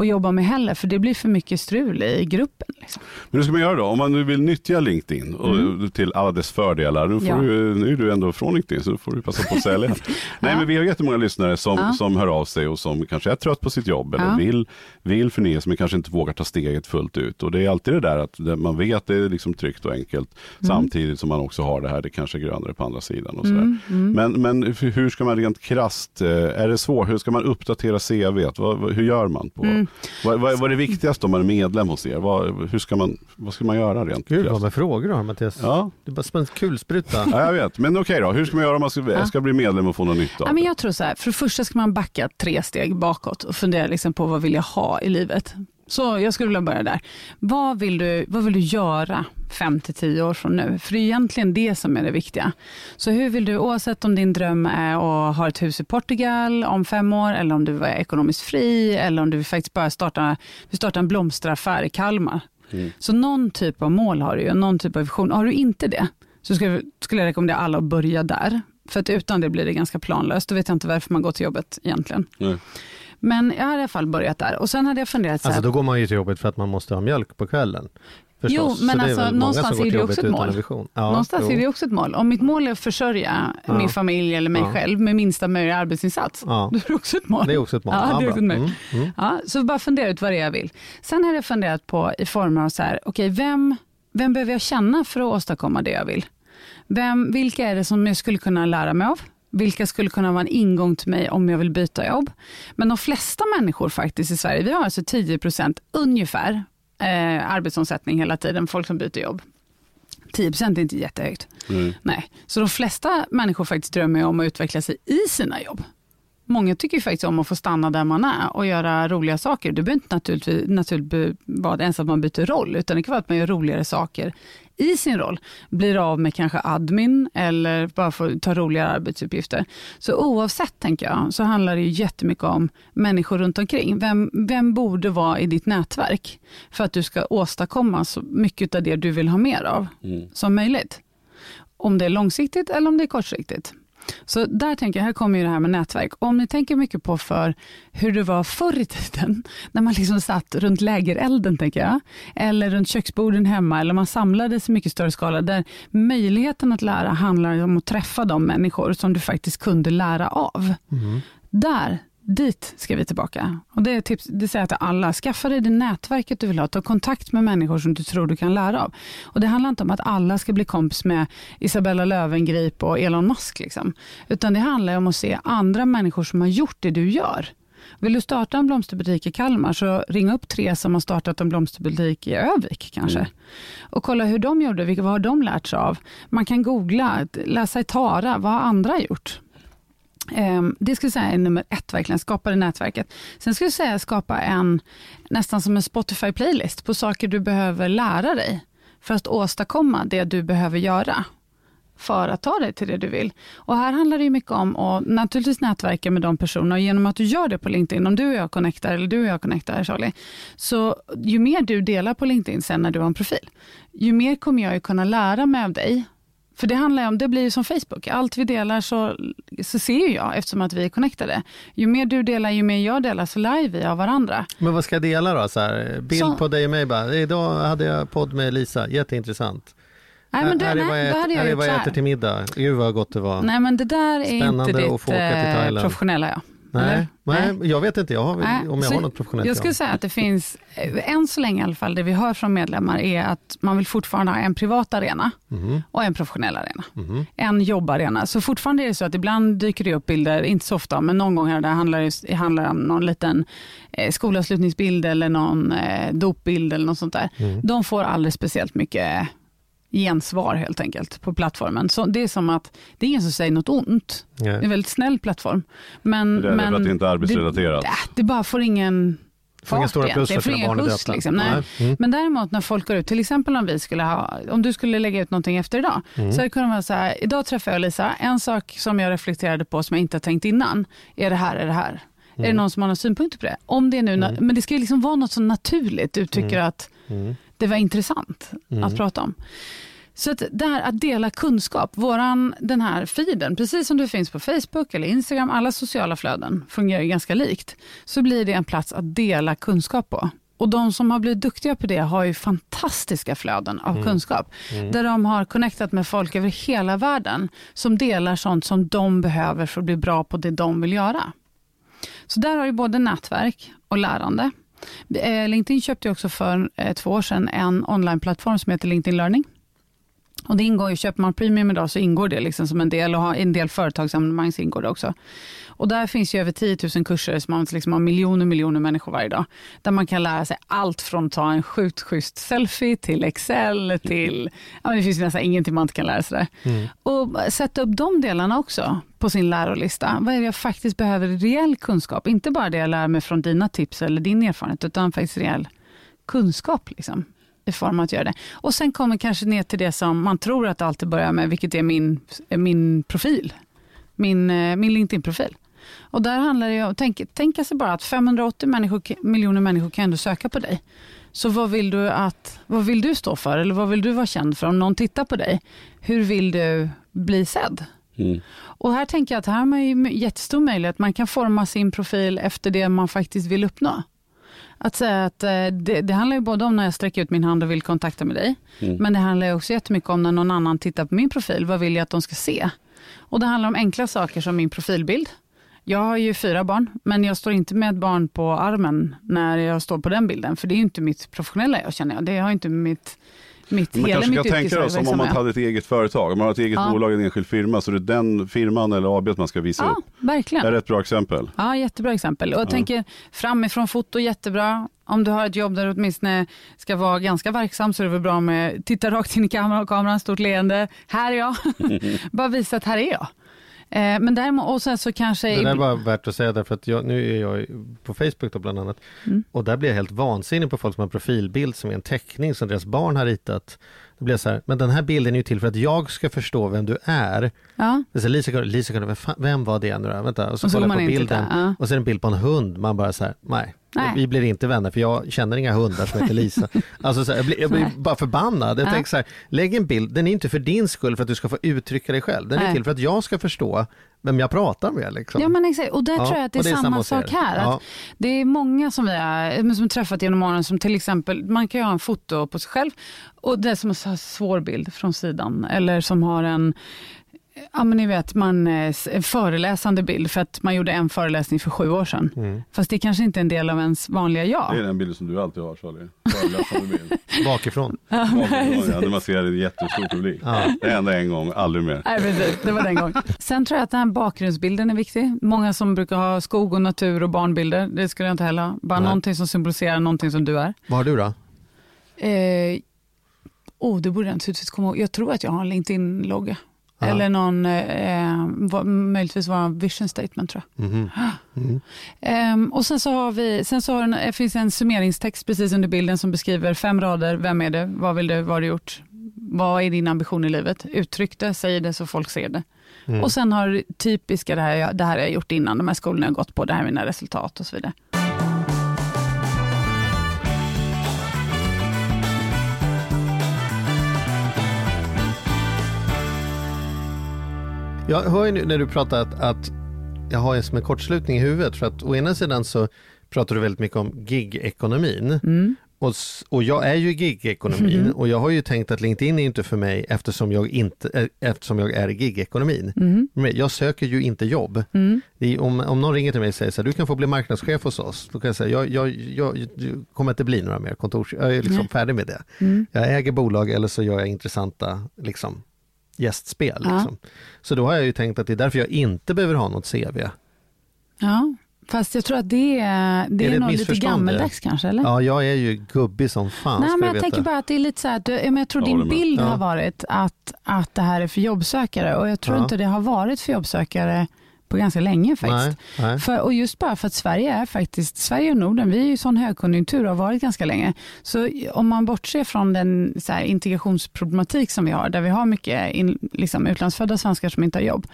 att jobba med heller, för det blir för mycket strul i gruppen. Liksom. Men hur ska man göra då? Om man nu vill nyttja LinkedIn och till alla dess fördelar. Nu, får Mm. Ja. du, nu är du ändå från LinkedIn så då får du passa på att sälja. [LAUGHS] Nej men vi har jättemånga lyssnare som, Ja. som hör av sig och som kanske är trött på sitt jobb eller vill, vill förnya sig men kanske inte vågar ta steget fullt ut. Och det är alltid det där att man vet att det är liksom tryggt och enkelt Mm. samtidigt som man också har det här, det kanske är grönare på andra sidan. Och sådär. Mm, mm. Men, men hur ska man rent krasst, eh, är det svårt, hur ska man uppdatera CV? Vad, hur gör man? På, Mm. Vad, vad, vad är det viktigaste om man är medlem hos er? Vad, hur ska man, vad ska man göra rent Gud vad med frågor du har Mattias. Ja. Det är bara som en kulspruta. ja, jag vet. Men okej då, hur ska man göra om man ska, Ja. ska bli medlem och få någon nytta av Ja, men jag tror så här, för det första ska man backa tre steg bakåt och fundera liksom på vad vill jag ha i livet. Så jag skulle vilja börja där. Vad vill du, vad vill du göra fem till tio år från nu? För det är egentligen det som är det viktiga. Så hur vill du, oavsett om din dröm är att ha ett hus i Portugal om fem år, eller om du är ekonomiskt fri, eller om du faktiskt bara starta, du startar en blomsteraffär i Kalmar. Mm. Så någon typ av mål har du ju, någon typ av vision. Har du inte det, så skulle, skulle jag rekommendera alla att börja där. För att utan det blir det ganska planlöst. Då vet jag inte varför man går till jobbet egentligen. Nej. Men jag har i alla fall börjat där. Och sen hade jag funderat så här. Alltså då går man ju till jobbet för att man måste ha mjölk på kvällen. Förstås. Jo, Så men är alltså, någonstans är det också ett mål. Ja, Någonstans jo. är det också ett mål. Om mitt mål är att försörja Ja. min familj eller mig Ja. själv med minsta möjliga arbetsinsats, Ja. då är det också ett mål. Det är också ett mål. Ja, det är också ett mål. Mm, mm. Ja, så bara fundera ut vad det är jag vill. Sen har jag funderat på i former av så här, okej, vem, vem behöver jag känna för att åstadkomma det jag vill? Vem, vilka är det som jag skulle kunna lära mig av? Vilka skulle kunna vara en ingång till mig om jag vill byta jobb? Men de flesta människor faktiskt i Sverige, vi har alltså 10% ungefär eh, arbetsomsättning hela tiden, folk som byter jobb. 10 är inte jättehögt. Mm. Nej. Så de flesta människor faktiskt drömmer om att utveckla sig i sina jobb. Många tycker ju faktiskt om att få stanna där man är och göra roliga saker. Det behöver inte naturligtvis, naturligtvis vara ens att man byter roll, utan det kan vara att man gör roligare saker i sin roll. Blir av med kanske admin eller bara får ta roligare arbetsuppgifter. Så oavsett, tänker jag, så handlar det ju jättemycket om människor runt omkring. Vem, vem borde vara i ditt nätverk för att du ska åstadkomma så mycket av det du vill ha mer av Mm. som möjligt. Om det är långsiktigt eller om det är kortsiktigt. Så där tänker jag, här kommer ju det här med nätverk. Om ni tänker mycket på för hur det var förr i tiden, [LAUGHS] när man liksom satt runt lägerelden, tänker jag, eller runt köksborden hemma, eller man samlades i mycket större skala, där möjligheten att lära handlar om att träffa de människor som du faktiskt kunde lära av. Där, dit ska vi tillbaka. Och det, är tips, det säger jag till alla, skaffa dig det nätverket du vill ha, ta kontakt med människor som du tror du kan lära av. Och Det handlar inte om att alla ska bli kompis med Isabella Löwengrip och Elon Musk, liksom. utan det handlar om att se andra människor som har gjort det du gör. Vill du starta en blomsterbutik i Kalmar, så ring upp tre som har startat en blomsterbutik i Övik kanske. Och kolla hur de gjorde, vad har de lärt sig av? Man kan googla, läsa i Tara, vad har andra gjort? Ehm, det skulle jag säga är nummer ett, verkligen skapa det nätverket. Sen skulle jag säga skapa en, nästan som en Spotify-playlist på saker du behöver lära dig för att åstadkomma det du behöver göra för att ta dig till det du vill. Och här handlar det ju mycket om att naturligtvis nätverka med de personerna och genom att du gör det på LinkedIn, om du och jag connectar, eller du och jag connectar Charlie, så ju mer du delar på LinkedIn sen när du har en profil, ju mer kommer jag ju kunna lära mig av dig. För det handlar om, det blir ju som Facebook, allt vi delar så, så ser ju jag eftersom att vi är connectade. Ju mer du delar, ju mer jag delar så lär vi av varandra. Men vad ska jag dela då? Så här, bild Så- på dig och mig bara. Idag hade jag podd med Lisa, jätteintressant. Nej, men det, här är vad nej, jag, hade här jag jag äter till middag. Gud vad gott det var. Nej, men det där är Spännande inte ditt eh, professionella jag. Nej, nej, jag vet inte jag har, Nej, om jag så har något professionellt. Jag skulle säga att det finns, eh, än så länge i alla fall, det vi hör från medlemmar är att man vill fortfarande ha en privat arena Mhm, och en professionell arena. mhm. En jobbarena. Så fortfarande är det så att ibland dyker det upp bilder, inte så ofta, men någon gång här, där handlar det handlar om någon liten eh, skolavslutningsbild eller någon eh, dopbild eller något sånt där. Mm. De får aldrig speciellt mycket gensvar helt enkelt på plattformen. Så det är som att det är ingen som säger något ont. Det är Nej. en väldigt snäll plattform. Men, Det är men för att det inte är arbetsrelaterat. Det, äh, det bara får ingen Får inga fart stora plus för ingen barn är skjuts. Liksom. Nej. Mm. Men däremot när folk går ut, till exempel om vi skulle ha, om du skulle lägga ut någonting efter idag, Mm. så hade det kunnat vara så här, idag träffade jag Lisa, en sak som jag reflekterade på som jag inte har tänkt innan, är det här, är det här? Är Mm. det någon som har några synpunkter på det? Om det är nu, na- men det ska ju liksom vara något så naturligt du tycker att Mm. Det var intressant Mm. att prata om. Så att, där, att dela kunskap, våran, den här feeden, precis som det finns på Facebook eller Instagram, alla sociala flöden fungerar ju ganska likt, så blir det en plats att dela kunskap på. Och de som har blivit duktiga på det har ju fantastiska flöden av kunskap. Där de har connectat med folk över hela världen som delar sånt som de behöver för att bli bra på det de vill göra. Så där har du både nätverk och lärande. Eh, LinkedIn köpte också för eh, två år sedan en onlineplattform som heter LinkedIn Learning. Och det ingår ju, köper man premium idag så ingår det liksom som en del och en del företagsabonnemang så ingår det också. Och där finns ju över 10 000 kurser som man liksom har miljoner miljoner människor varje dag. Där man kan lära sig allt från att ta en sjukt schysst selfie till Excel till, ja men det finns ju nästan ingenting man inte kan lära sig där. Och sätta upp de delarna också på sin lärolista. Vad är det jag faktiskt behöver reell kunskap? Inte bara det jag lär mig från dina tips eller din erfarenhet utan faktiskt reell kunskap. Liksom i form av att göra det. Och sen kommer kanske ner till det som man tror att det alltid börjar med, vilket är min, min profil. Min, eh, min LinkedIn-profil. Och där handlar det om, tänk, tänka sig bara att 580 människor, miljoner människor kan ändå söka på dig. Så vad vill, du att, vad vill du stå för eller vad vill du vara känd för? Om någon tittar på dig, hur vill du bli sedd? Mm. Och här tänker jag att här har man ju jättestor möjlighet. Man kan forma sin profil efter det man faktiskt vill uppnå. Att säga att eh, det, det handlar ju både om när jag sträcker ut min hand och vill kontakta med dig. Mm. Men det handlar ju också jättemycket om när någon annan tittar på min profil. Vad vill jag att de ska se? Och det handlar om enkla saker som min profilbild. Jag har ju fyra barn, men jag står inte med ett barn på armen när jag står på den bilden. För det är ju inte mitt professionella jag känner jag. Det har inte mitt, mitt Man hela kanske mitt ska tänka då, som om man hade ett eget företag. Om man har ett eget Ja. bolag, en enskild firma, så det är den firman eller AB man ska visa Ja, upp. verkligen. Det är ett bra exempel. Ja, jättebra exempel. Och jag tänker framifrån foto, jättebra. Om du har ett jobb där du åtminstone ska vara ganska verksam så är det väl bra med titta rakt in i kameran, kameran stort leende. Här är jag. [LAUGHS] Bara visa att här är jag. Eh, men däremot, och sen så kanske... Det där var värt att säga därför att jag, nu är jag på Facebook då bland annat Mm. och där blir jag helt vansinnig på folk som har en profilbild som är en teckning som deras barn har ritat. Då blir jag så här, men den här bilden är ju till för att jag ska förstå vem du är. ja, Det är så här, Lisa, Lisa vem, fan- vem var det nu då? Vänta, och så, Och så kollar jag på bilden ja. och så är det en bild på en hund. Man bara så här, nej, Nej. vi blir inte vänner för jag känner inga hundar som heter Lisa. [LAUGHS] alltså så här, jag blir, jag blir bara förbannad. Jag Ja. tänker så här, lägg en bild, den är inte för din skull för att du ska få uttrycka dig själv. Den är Nej. till för att jag ska förstå vem jag pratar med. Liksom. ja, men exakt. Och där Ja, tror jag att det är, det är samma, samma sak här. Ja. Det är många som vi har som träffat genom åren som till exempel, man kan ju ha en foto på sig själv och det är som en svår bild från sidan eller som har en Ja men ni vet, man, eh, en föreläsande bild för att man gjorde en föreläsning för sju år sedan. Mm. Fast det kanske inte är en del av ens vanliga jag. Det är den bilden som du alltid har Charlie. Föreläsande bild. Bakifrån. [LAUGHS] Bakifrån, ja, när man ser en jättestor publik. Ja. Det hände en gång, aldrig mer. Nej, precis. Det var den gången. Sen tror jag att den här bakgrundsbilden är viktig. Många som brukar ha skog och natur och barnbilder. Det skulle jag inte heller ha. Bara Nej. någonting som symboliserar någonting som du är. Vad har du då? Eh, oh, det borde jag naturligtvis komma ihåg. Jag tror att jag har en LinkedIn-logga. Ja. Eller någon, eh, möjligtvis en vision statement tror jag. Mhm. Mm. Ehm, och sen så har vi, sen så har den, det finns en summeringstext precis under bilden som beskriver fem rader. Vem är det? Vad vill du? Vad har du gjort? Vad är din ambition i livet? Uttryck det, säg det så folk ser det. Mm. Och sen har du typiska, det här, det här har jag gjort innan, de här skolorna jag har gått på, det här är mina resultat och så vidare. Jag hör ju när du pratar att, att jag har en som en kortslutning i huvudet för att å ena sidan så pratar du väldigt mycket om gig-ekonomin Mm. och, och jag är ju gig-ekonomin och jag har ju tänkt att LinkedIn är inte för mig eftersom jag, inte, eh, eftersom jag är i gig-ekonomin. Mm. Jag söker ju inte jobb. Mm. Är, om, om någon ringer till mig och säger så här, du kan få bli marknadschef hos oss, då kan jag säga, jag, jag, jag, jag kommer inte bli några mer kontors, jag är liksom Nej. färdig med det. Mm. Jag äger bolag eller så gör jag intressanta liksom, gästspel. Ja. Liksom. Så då har jag ju tänkt att det är därför jag inte behöver ha något CV. Ja, fast jag tror att det är, det Är är, det nog lite gammeldags kanske, eller? Ja, jag är ju gubbig som fan. Nej, men jag veta. tänker bara att det är lite så här, att du, ja, men jag tror Jag din bild Ja. har varit att, att det här är för jobbsökare och jag tror Ja. inte det har varit för jobbsökare på ganska länge faktiskt. Nej, nej. För, och just bara för att Sverige är faktiskt, Sverige och Norden, vi är ju i sån högkonjunktur och har varit ganska länge. Så om man bortser från den så här, integrationsproblematik som vi har, där vi har mycket in, liksom, utlandsfödda svenskar som inte har jobb,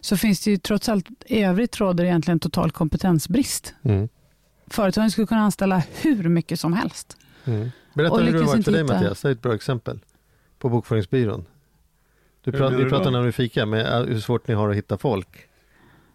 så finns det ju trots allt, i övrigt råder egentligen total kompetensbrist. Mm. Företagen skulle kunna anställa hur mycket som helst. Mm. Berätta Och hur det har varit för dig hitta- Mattias, det är ett bra exempel. på bokföringsbyrån? Du prat, vi du pratade när vi fika med eh, hur svårt ni har att hitta folk.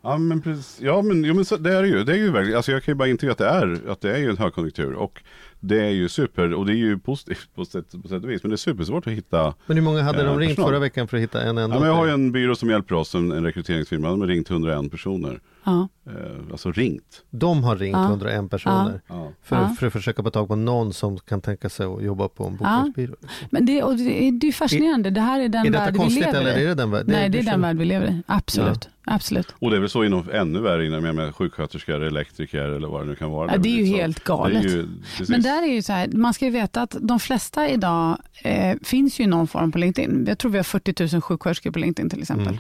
Ja men precis, ja men, jo, men så, det är det ju. Det är ju verkligen, alltså jag kan ju bara intyga att det är, att det är ju en högkonjunktur. Och det är ju super, och det är ju positivt på sätt, på sätt och vis. Men det är supersvårt att hitta. Men hur många hade Eh, de ringt personal. förra veckan för att hitta en enda? Ja, men jag har ju en byrå som hjälper oss, en, en rekryteringsfirma. De har ringt 101 personer. Ja. Eh, alltså ringt. De har ringt Ja. 101 personer Ja. för, Ja. för att försöka få tag på någon som kan tänka sig att jobba på en bokföringsbyrå. Men det, och det, är- det är fascinerande. Det här är den Är detta värld vi konstigt lever eller i. är det den värld? Nej, det är den känner- värld vi lever i. Absolut. Absolut. Och det är väl så inom ännu värre inom jag menar, sjuksköterskor, elektriker eller vad det nu kan vara. Ja, det är ju så. helt galet. Det är ju, precis. Men där är ju så här, man ska ju veta att de flesta idag eh, finns ju i någon form på LinkedIn. Jag tror vi har 40 000 sjuksköterskor på LinkedIn till exempel Mm.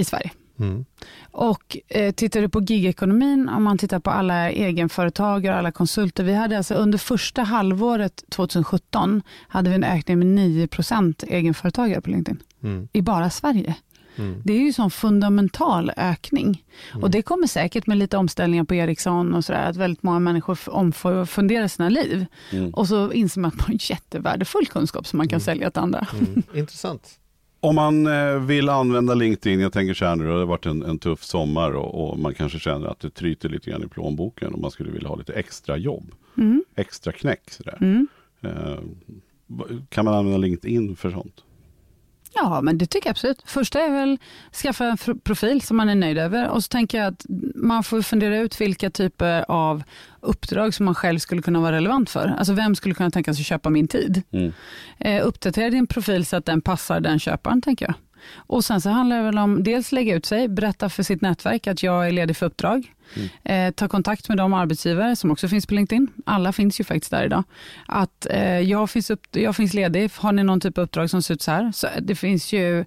i Sverige. Mm. Och eh, tittar du på gigekonomin, om man tittar på alla egenföretagare, alla konsulter. Vi hade alltså under första halvåret 2017 hade vi en ökning med 9% egenföretagare på LinkedIn. Mm. I bara Sverige. Mm. Det är ju sån fundamental ökning. Och det kommer säkert med lite omställningar på Ericsson och sådär, att väldigt många människor omfunderar sina liv. Mm. Och så inser man att man har en jättevärdefull kunskap som man kan sälja till andra. Mm. [LAUGHS] Intressant. Om man eh, vill använda LinkedIn, jag tänker så här nu, det har varit en, en tuff sommar och, och man kanske känner att det tryter lite grann i plånboken och man skulle vilja ha lite extra jobb, Mm. extra knäck. Sådär. Mm. Eh, kan man använda LinkedIn för sånt? Ja, men det tycker jag absolut. Första är väl skaffa en profil som man är nöjd över och så tänker jag att man får fundera ut vilka typer av uppdrag som man själv skulle kunna vara relevant för. Alltså vem skulle kunna tänka sig köpa min tid? Mm. Eh, uppdatera din profil så att den passar den köparen, tänker jag. Och sen så handlar det väl om dels lägga ut sig, berätta för sitt nätverk att jag är ledig för uppdrag. Eh, ta kontakt med de arbetsgivare som också finns på LinkedIn. Alla finns ju faktiskt där idag. Att eh, jag, finns upp, jag finns ledig, har ni någon typ av uppdrag som ser ut så här? Så det finns ju,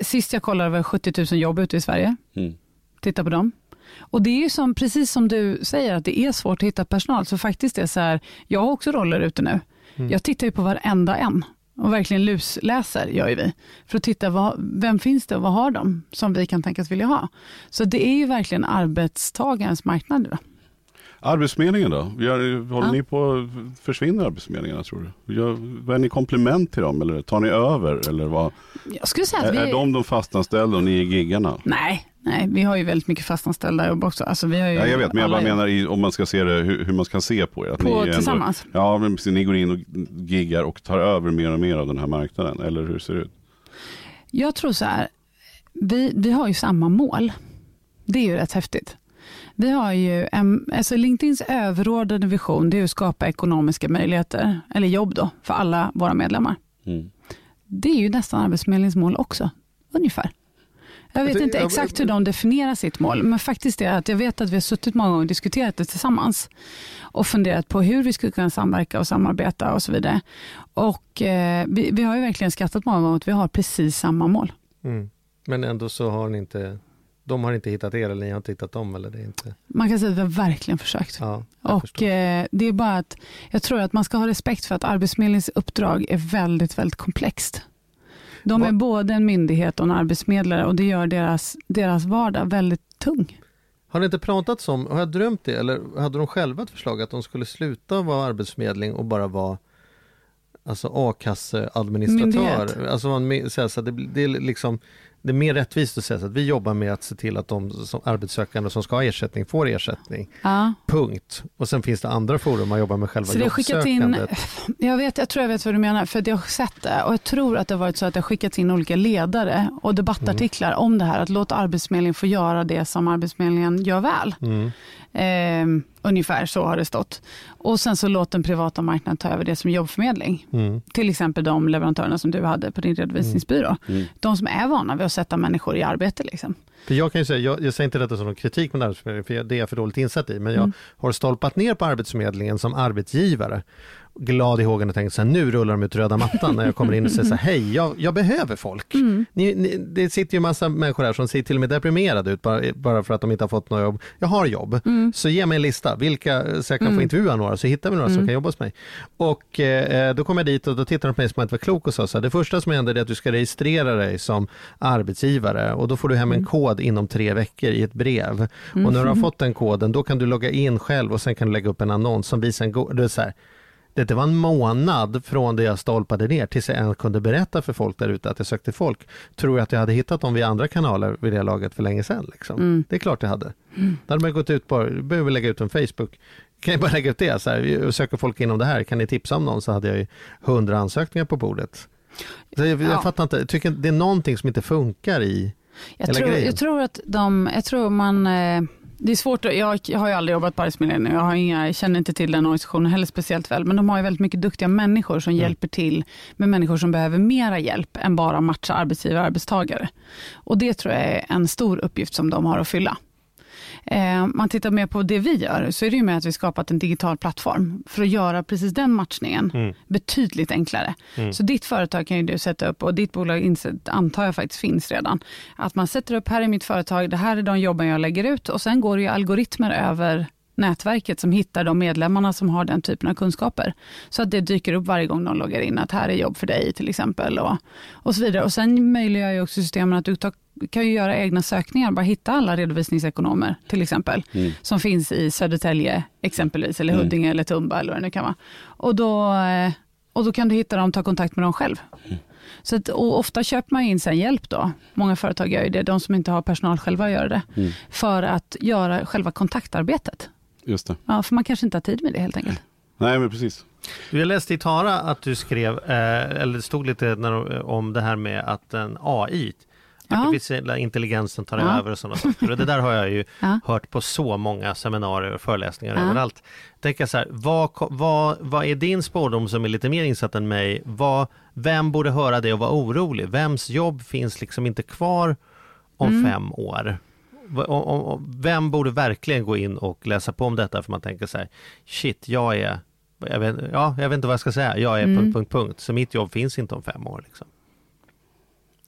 sist jag kollade var 70 000 jobb ute i Sverige. Mm. Titta på dem. Och det är ju som, precis som du säger, att det är svårt att hitta personal. Så faktiskt är det så här, jag har också roller ute nu. Jag tittar ju på varenda en och verkligen lusläser gör ju vi. För att titta, vad, vem finns det och vad har de som vi kan tänkas vilja ha? Så det är ju verkligen arbetstagarens marknad idag. Arbetsförmedlingen då? Håller Ja. ni på försvinner arbetsförmedlingarna tror du? Gör, vad är ni komplement till dem eller tar ni över? Eller vad? Jag skulle säga Är, att vi... är de de fastanställda och ni är giggarna? Nej, nej, vi har ju väldigt mycket fastanställda jobb också. Alltså, vi har ju Ja, jag vet, men jag bara menar i, om man ska se det, hur, hur man ska se på er. Att på ni är ändå, tillsammans. Ja, men precis, ni går in och giggar och tar över mer och mer av den här marknaden. Eller hur ser det ut? Jag tror så här, vi, vi har ju samma mål. Det är ju rätt häftigt. Vi har ju en, alltså LinkedIns överordnade vision det är att skapa ekonomiska möjligheter, eller jobb då, för alla våra medlemmar. Mm. Det är ju nästan Arbetsförmedlingens mål också, ungefär. Jag vet inte exakt hur de definierar sitt mål, men faktiskt är att jag vet att vi har suttit många gånger och diskuterat det tillsammans och funderat på hur vi skulle kunna samverka och samarbeta och så vidare. Och eh, vi, vi har ju verkligen skrattat många gånger att vi har precis samma mål. Mm. Men ändå så har ni inte, de har inte hittat er eller ni har inte hittat dem eller det inte, Man kan säga att vi har verkligen försökt. ja, Och eh, det är bara att jag tror att man ska ha respekt för att Arbetsförmedlingens uppdrag är väldigt, väldigt komplext. De är både en myndighet och en arbetsförmedlare och det gör deras, deras vardag väldigt tung. Har det inte pratats om, har jag drömt det eller hade de själva ett förslag att de skulle sluta vara arbetsförmedling och bara vara alltså a-kasseadministratör? Alltså så här, så det, det är liksom det är mer rättvist att säga så att vi jobbar med att se till att de som arbetssökande som ska ha ersättning får ersättning. Ja. Punkt. Och sen finns det andra forum man jobbar med själva Så det har skickat in, jobbsökandet. jag, vet, jag tror jag vet vad du menar, för jag har sett det och jag tror att det har varit så att det har skickats in olika ledare och debattartiklar om det här, att låta Arbetsförmedlingen få göra det som Arbetsförmedlingen gör väl. Mm. Eh, ungefär så har det stått. Och sen så låt den privata marknaden ta över det som jobbförmedling. Mm. Till exempel de leverantörerna som du hade på din redovisningsbyrå. Mm. De som är vana vid att sätta människor i arbete. Liksom. För jag kan ju säga, jag, jag säger inte detta som någon kritik mot Arbetsförmedlingen, för det är jag för dåligt insatt i, men jag Mm. har stolpat ner på Arbetsförmedlingen som arbetsgivare. Glad i hågen och tänkt så här, nu rullar de ut röda mattan när jag kommer in och säger så här, hej, jag, jag behöver folk. Mm. Ni, ni, det sitter ju massa människor här som ser till och med deprimerade ut bara, bara för att de inte har fått något jobb. Jag har jobb, Mm. så ge mig en lista, vilka, så jag kan få Mm. intervjua några, så hittar vi några som Mm. kan jobba hos mig. Och eh, då kom jag dit och då tittade de på mig som att jag inte var klok och sa så här, det första som händer är att du ska registrera dig som arbetsgivare och då får du hem en Mm. kod inom tre veckor i ett brev. Och när du har fått den koden, då kan du logga in själv och sen kan du lägga upp en annons som visar en god, så här, det, det var en månad från det jag stolpade ner tills jag ens kunde berätta för folk där ute att jag sökte folk. Tror jag att jag hade hittat dem via andra kanaler vid det laget för länge sedan. Liksom. Mm. Det är klart jag hade. Då hade man gått ut på, behöver lägga ut en Facebook. Kan jag bara lägga ut det? Så här, söker folk inom det här, kan ni tipsa om någon? Så hade jag ju hundra ansökningar på bordet. Så jag, Ja. jag fattar inte, tycker det är någonting som inte funkar i Jag Hela tror, grejen. jag tror att de, jag tror man, eh, det är svårt, att- jag, har ju aldrig jobbat på Arbetsförmedlingen, jag, har inga, jag känner inte till den organisationen heller speciellt väl, men de har ju väldigt mycket duktiga människor som hjälper till med människor som behöver mera hjälp än bara matcha arbetsgivare och arbetstagare. Och det tror jag är en stor uppgift som de har att fylla. Eh, man tittar mer på det vi gör, så är det ju med att vi skapat en digital plattform för att göra precis den matchningen Mm. betydligt enklare. Mm. Så ditt företag kan ju du sätta upp och ditt bolag antar jag faktiskt finns redan. Att man sätter upp, här är mitt företag, det här är de jobben jag lägger ut och sen går det ju algoritmer över nätverket som hittar de medlemmarna som har den typen av kunskaper. Så att det dyker upp varje gång de loggar in att här är jobb för dig till exempel och, och så vidare. Och sen möjliggör ju också systemen att du tar, kan ju göra egna sökningar, bara hitta alla redovisningsekonomer till exempel, Mm. som finns i Södertälje exempelvis, eller Mm. Huddinge eller Tumba eller vad det nu kan vara. Och då, eh, och då kan du hitta dem, ta kontakt med dem själv. Så att, ofta köper man in sen hjälp då. Många företag gör ju det, de som inte har personal själva gör det. Mm. För att göra själva kontaktarbetet. Just det. Ja, för man kanske inte har tid med det helt enkelt. Nej men precis. Jag läste i Tara att du skrev, eh, eller det stod lite när, om det här med att en AI, Ja. artificiella intelligensen tar Ja. över och sådana saker. Och det där har jag ju [LAUGHS] Ja. hört på så många seminarier och föreläsningar Ja. överallt. Tänker jag så här, vad, vad, vad är din spårdom som är lite mer insatt än mig? Vad, vem borde höra det och vara orolig? Vems jobb finns liksom inte kvar om Mm. fem år? Vem borde verkligen gå in och läsa på om detta för man tänker så här, shit, jag är, jag vet, ja, jag vet inte vad jag ska säga, jag är Mm. punkt, punkt, punkt, så mitt jobb finns inte om fem år. Liksom.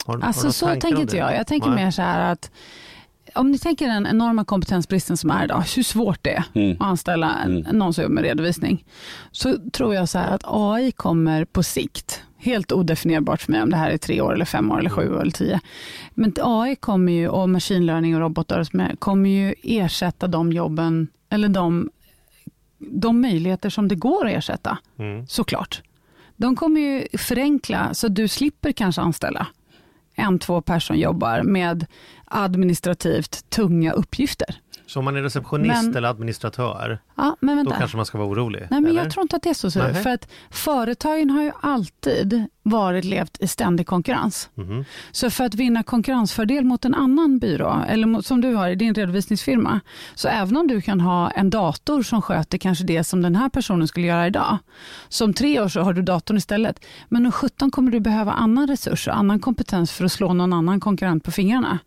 Har, har Alltså några så tänker inte det? jag. Jag tänker Nej. mer så här att om ni tänker den enorma kompetensbristen som är idag, hur svårt det är Mm. att anställa Mm. någon som jobbar med redovisning, så tror jag så här att AI kommer på sikt, helt odefinierbart för mig om det här är tre år, eller fem år, eller sju år eller tio. Men AI kommer ju, och machine learning och robotar kommer ju ersätta de jobben, eller de, de möjligheter som det går att ersätta, Mm. såklart. De kommer ju förenkla så att du slipper kanske anställa en, två personer jobbar med administrativt tunga uppgifter. Så om man är receptionist Men- eller administratör, Ja, men då vänta. kanske man ska vara orolig? Nej, men eller? jag tror inte att det är så. så för att företagen har ju alltid varit levt i ständig konkurrens. Mhm. Så för att vinna konkurrensfördel mot en annan byrå, eller mot, som du har i din redovisningsfirma, så även om du kan ha en dator som sköter kanske det som den här personen skulle göra idag, så om tre år så har du datorn istället. Men om 17 kommer du behöva annan resurs och annan kompetens för att slå någon annan konkurrent på fingrarna.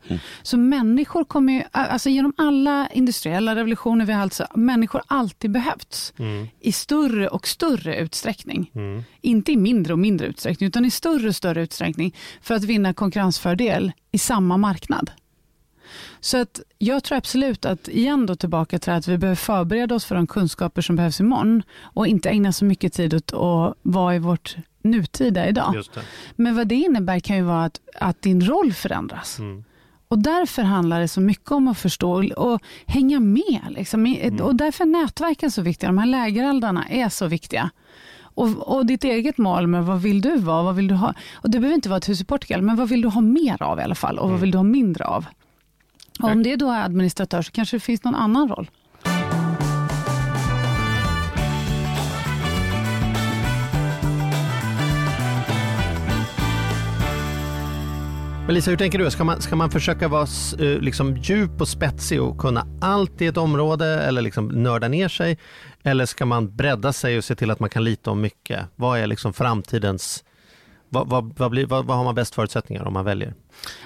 Så människor kommer ju, alltså genom alla industriella revolutioner vi har alltså, människor alltid behövts Mm. i större och större utsträckning. Mm. Inte i mindre och mindre utsträckning, utan i större och större utsträckning för att vinna konkurrensfördel i samma marknad. Så att jag tror absolut att, igen då tillbaka till att vi behöver förbereda oss för de kunskaper som behövs imorgon och inte ägna så mycket tid åt att vara i vårt nutida idag. Men vad det innebär kan ju vara att, att din roll förändras. Mm. Och därför handlar det så mycket om att förstå och hänga med. Liksom. Mm. Och därför är nätverken så viktiga. De här lägereldarna är så viktiga. Och, och ditt eget mål med vad vill du vara, vad vill du ha? Och det behöver inte vara ett hus i Portugal, men vad vill du ha mer av i alla fall? Och Mm. vad vill du ha mindre av? Och om det då är administratör så kanske det finns någon annan roll. Men Lisa, hur tänker du? Ska man, ska man försöka vara eh, liksom djup och spetsig och kunna allt i ett område eller liksom nörda ner sig? Eller ska man bredda sig och se till att man kan lita om mycket? Vad är liksom framtidens... Vad, vad, vad, blir, vad, vad har man bäst förutsättningar om man väljer?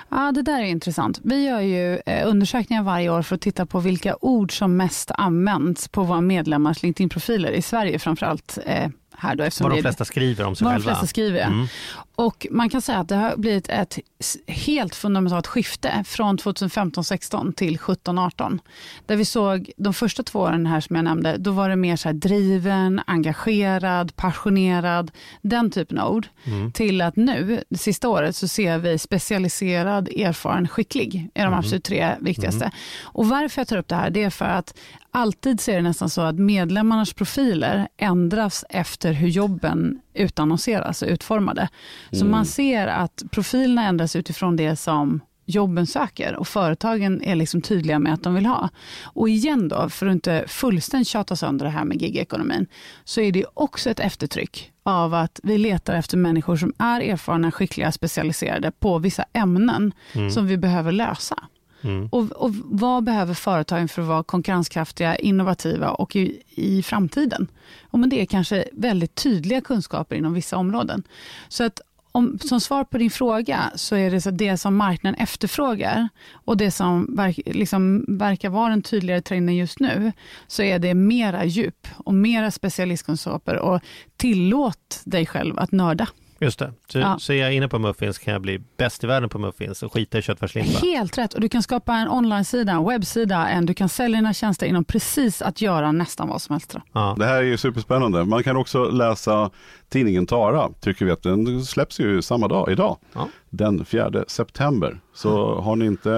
Ja, det där är intressant. Vi gör ju eh, undersökningar varje år för att titta på vilka ord som mest används på våra medlemmars LinkedIn-profiler i Sverige framförallt. Eh, här då, Vad de flesta skriver om sig vad de själva? flesta skriver. ja. Mm. Och man kan säga att det har blivit ett helt fundamentalt skifte från 2015-16 till 17-18. Där vi såg de första två åren här som jag nämnde, då var det mer så driven, engagerad, passionerad, den typen av ord. Mm. Till att nu, det sista året, så ser vi specialiserad, erfaren, skicklig, är de absolut tre viktigaste. Och varför jag tar upp det här, det är för att alltid så är det nästan så att medlemmarnas profiler ändras efter hur jobben utannonseras och utformade. Så man ser att profilerna ändras utifrån det som jobben söker och företagen är liksom tydliga med att de vill ha. Och igen då, för att inte fullständigt tjata sönder det här med gigekonomin, så är det också ett eftertryck av att vi letar efter människor som är erfarna, skickliga, specialiserade på vissa ämnen som vi behöver lösa. Mm. Och, och vad behöver företagen för att vara konkurrenskraftiga, innovativa och i, i framtiden? Och men det är kanske väldigt tydliga kunskaper inom vissa områden. Så att om, som svar på din fråga så är det så att det som marknaden efterfrågar och det som verk, liksom verkar vara den tydligare trenden just nu, så är det mera djup och mera specialistkunskaper och tillåt dig själv att nörda. Just det. Så, Ja. så är jag inne på muffins kan jag bli bäst i världen på muffins och skita i köttfärslimpa. Helt rätt. Och du kan skapa en online-sida, en webbsida, en, du kan sälja dina tjänster inom precis att göra nästan vad som helst. Ja. Det här är ju superspännande. Man kan också läsa tidningen Tara, tycker vi att den släpps ju samma dag, idag. Ja. Den 4 september. Så har ni inte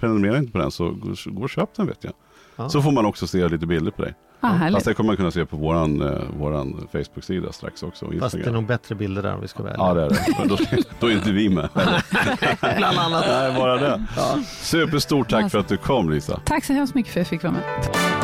prenumererat inte på den så gå gå och köp den vet jag. Ja. Så får man också se lite bilder på dig. Ah, härligt. Fast det kommer man kunna se på våran, eh, våran Facebook-sida strax också. och Fast det är Instagram. nog bättre bilder där om vi ska välja. Ja det är det. Men då, [LAUGHS] då är inte vi med. [LAUGHS] Bland annat. Nej, bara det. Superstort tack för att du kom Lisa. Tack så hemskt mycket för att jag fick vara med.